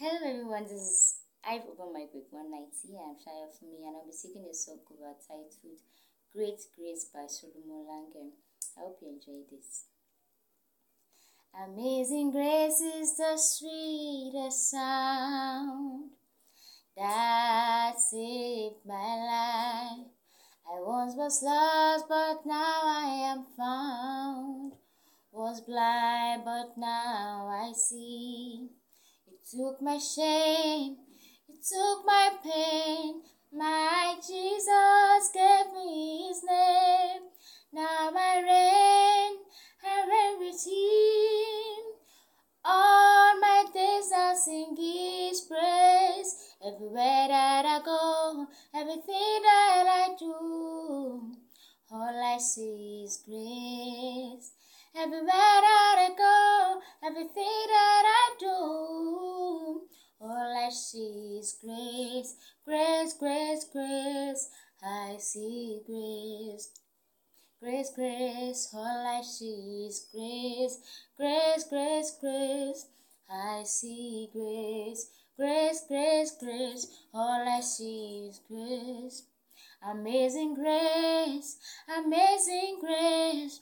Hello everyone, this is Hive Open Mic Week 190. I'm Shaya me, and I'll be singing a song cover titled Great Grace by Solomon Lange. I hope you enjoy this. Amazing grace is the sweetest sound that saved my life. I once was lost, but now I am found. Was blind, but now I see took my shame, you took my pain. My Jesus gave me his name. Now I reign, I reign with him. All my days I sing his praise. Everywhere that I go, everything that I do, all I see is grace. Everywhere that I go, everything that I do, I see is grace, grace, grace, grace. I see grace. Grace, grace, all I see is grace, grace, grace, grace. I see grace, grace, grace, grace. All I see is grace. Amazing grace, amazing grace.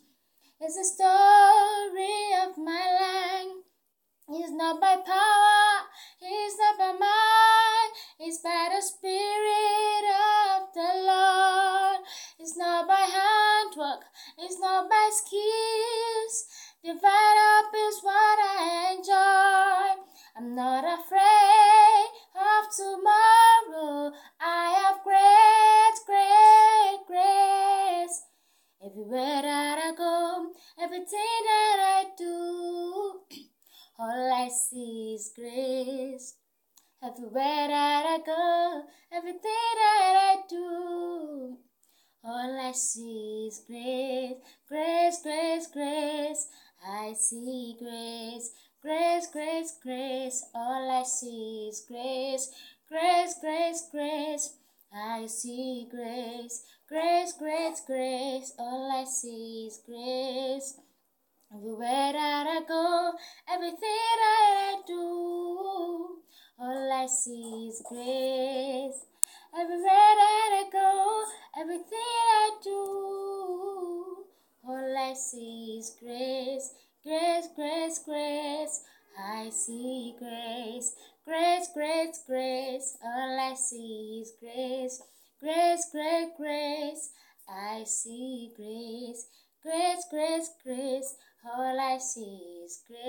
It's the story it's not by skills. Divide up is what I enjoy. I'm not afraid of tomorrow. I have great, great grace. Everywhere that I go, everything that I do. All I see is grace. Everywhere that I go, everything that I do. All I see is grace, grace, grace, grace. I see grace, grace, grace, grace. All I see is grace, grace, grace, grace. I see grace, grace, grace, grace. All I see is grace. Everywhere that I go, everything that I do, all I see is grace. Everywhere that I go, everything I do, all I see is grace, grace, grace, grace. I see grace, grace, grace, grace. All I see is grace, grace, grace, grace. I see grace, grace, grace, grace. All I see is grace.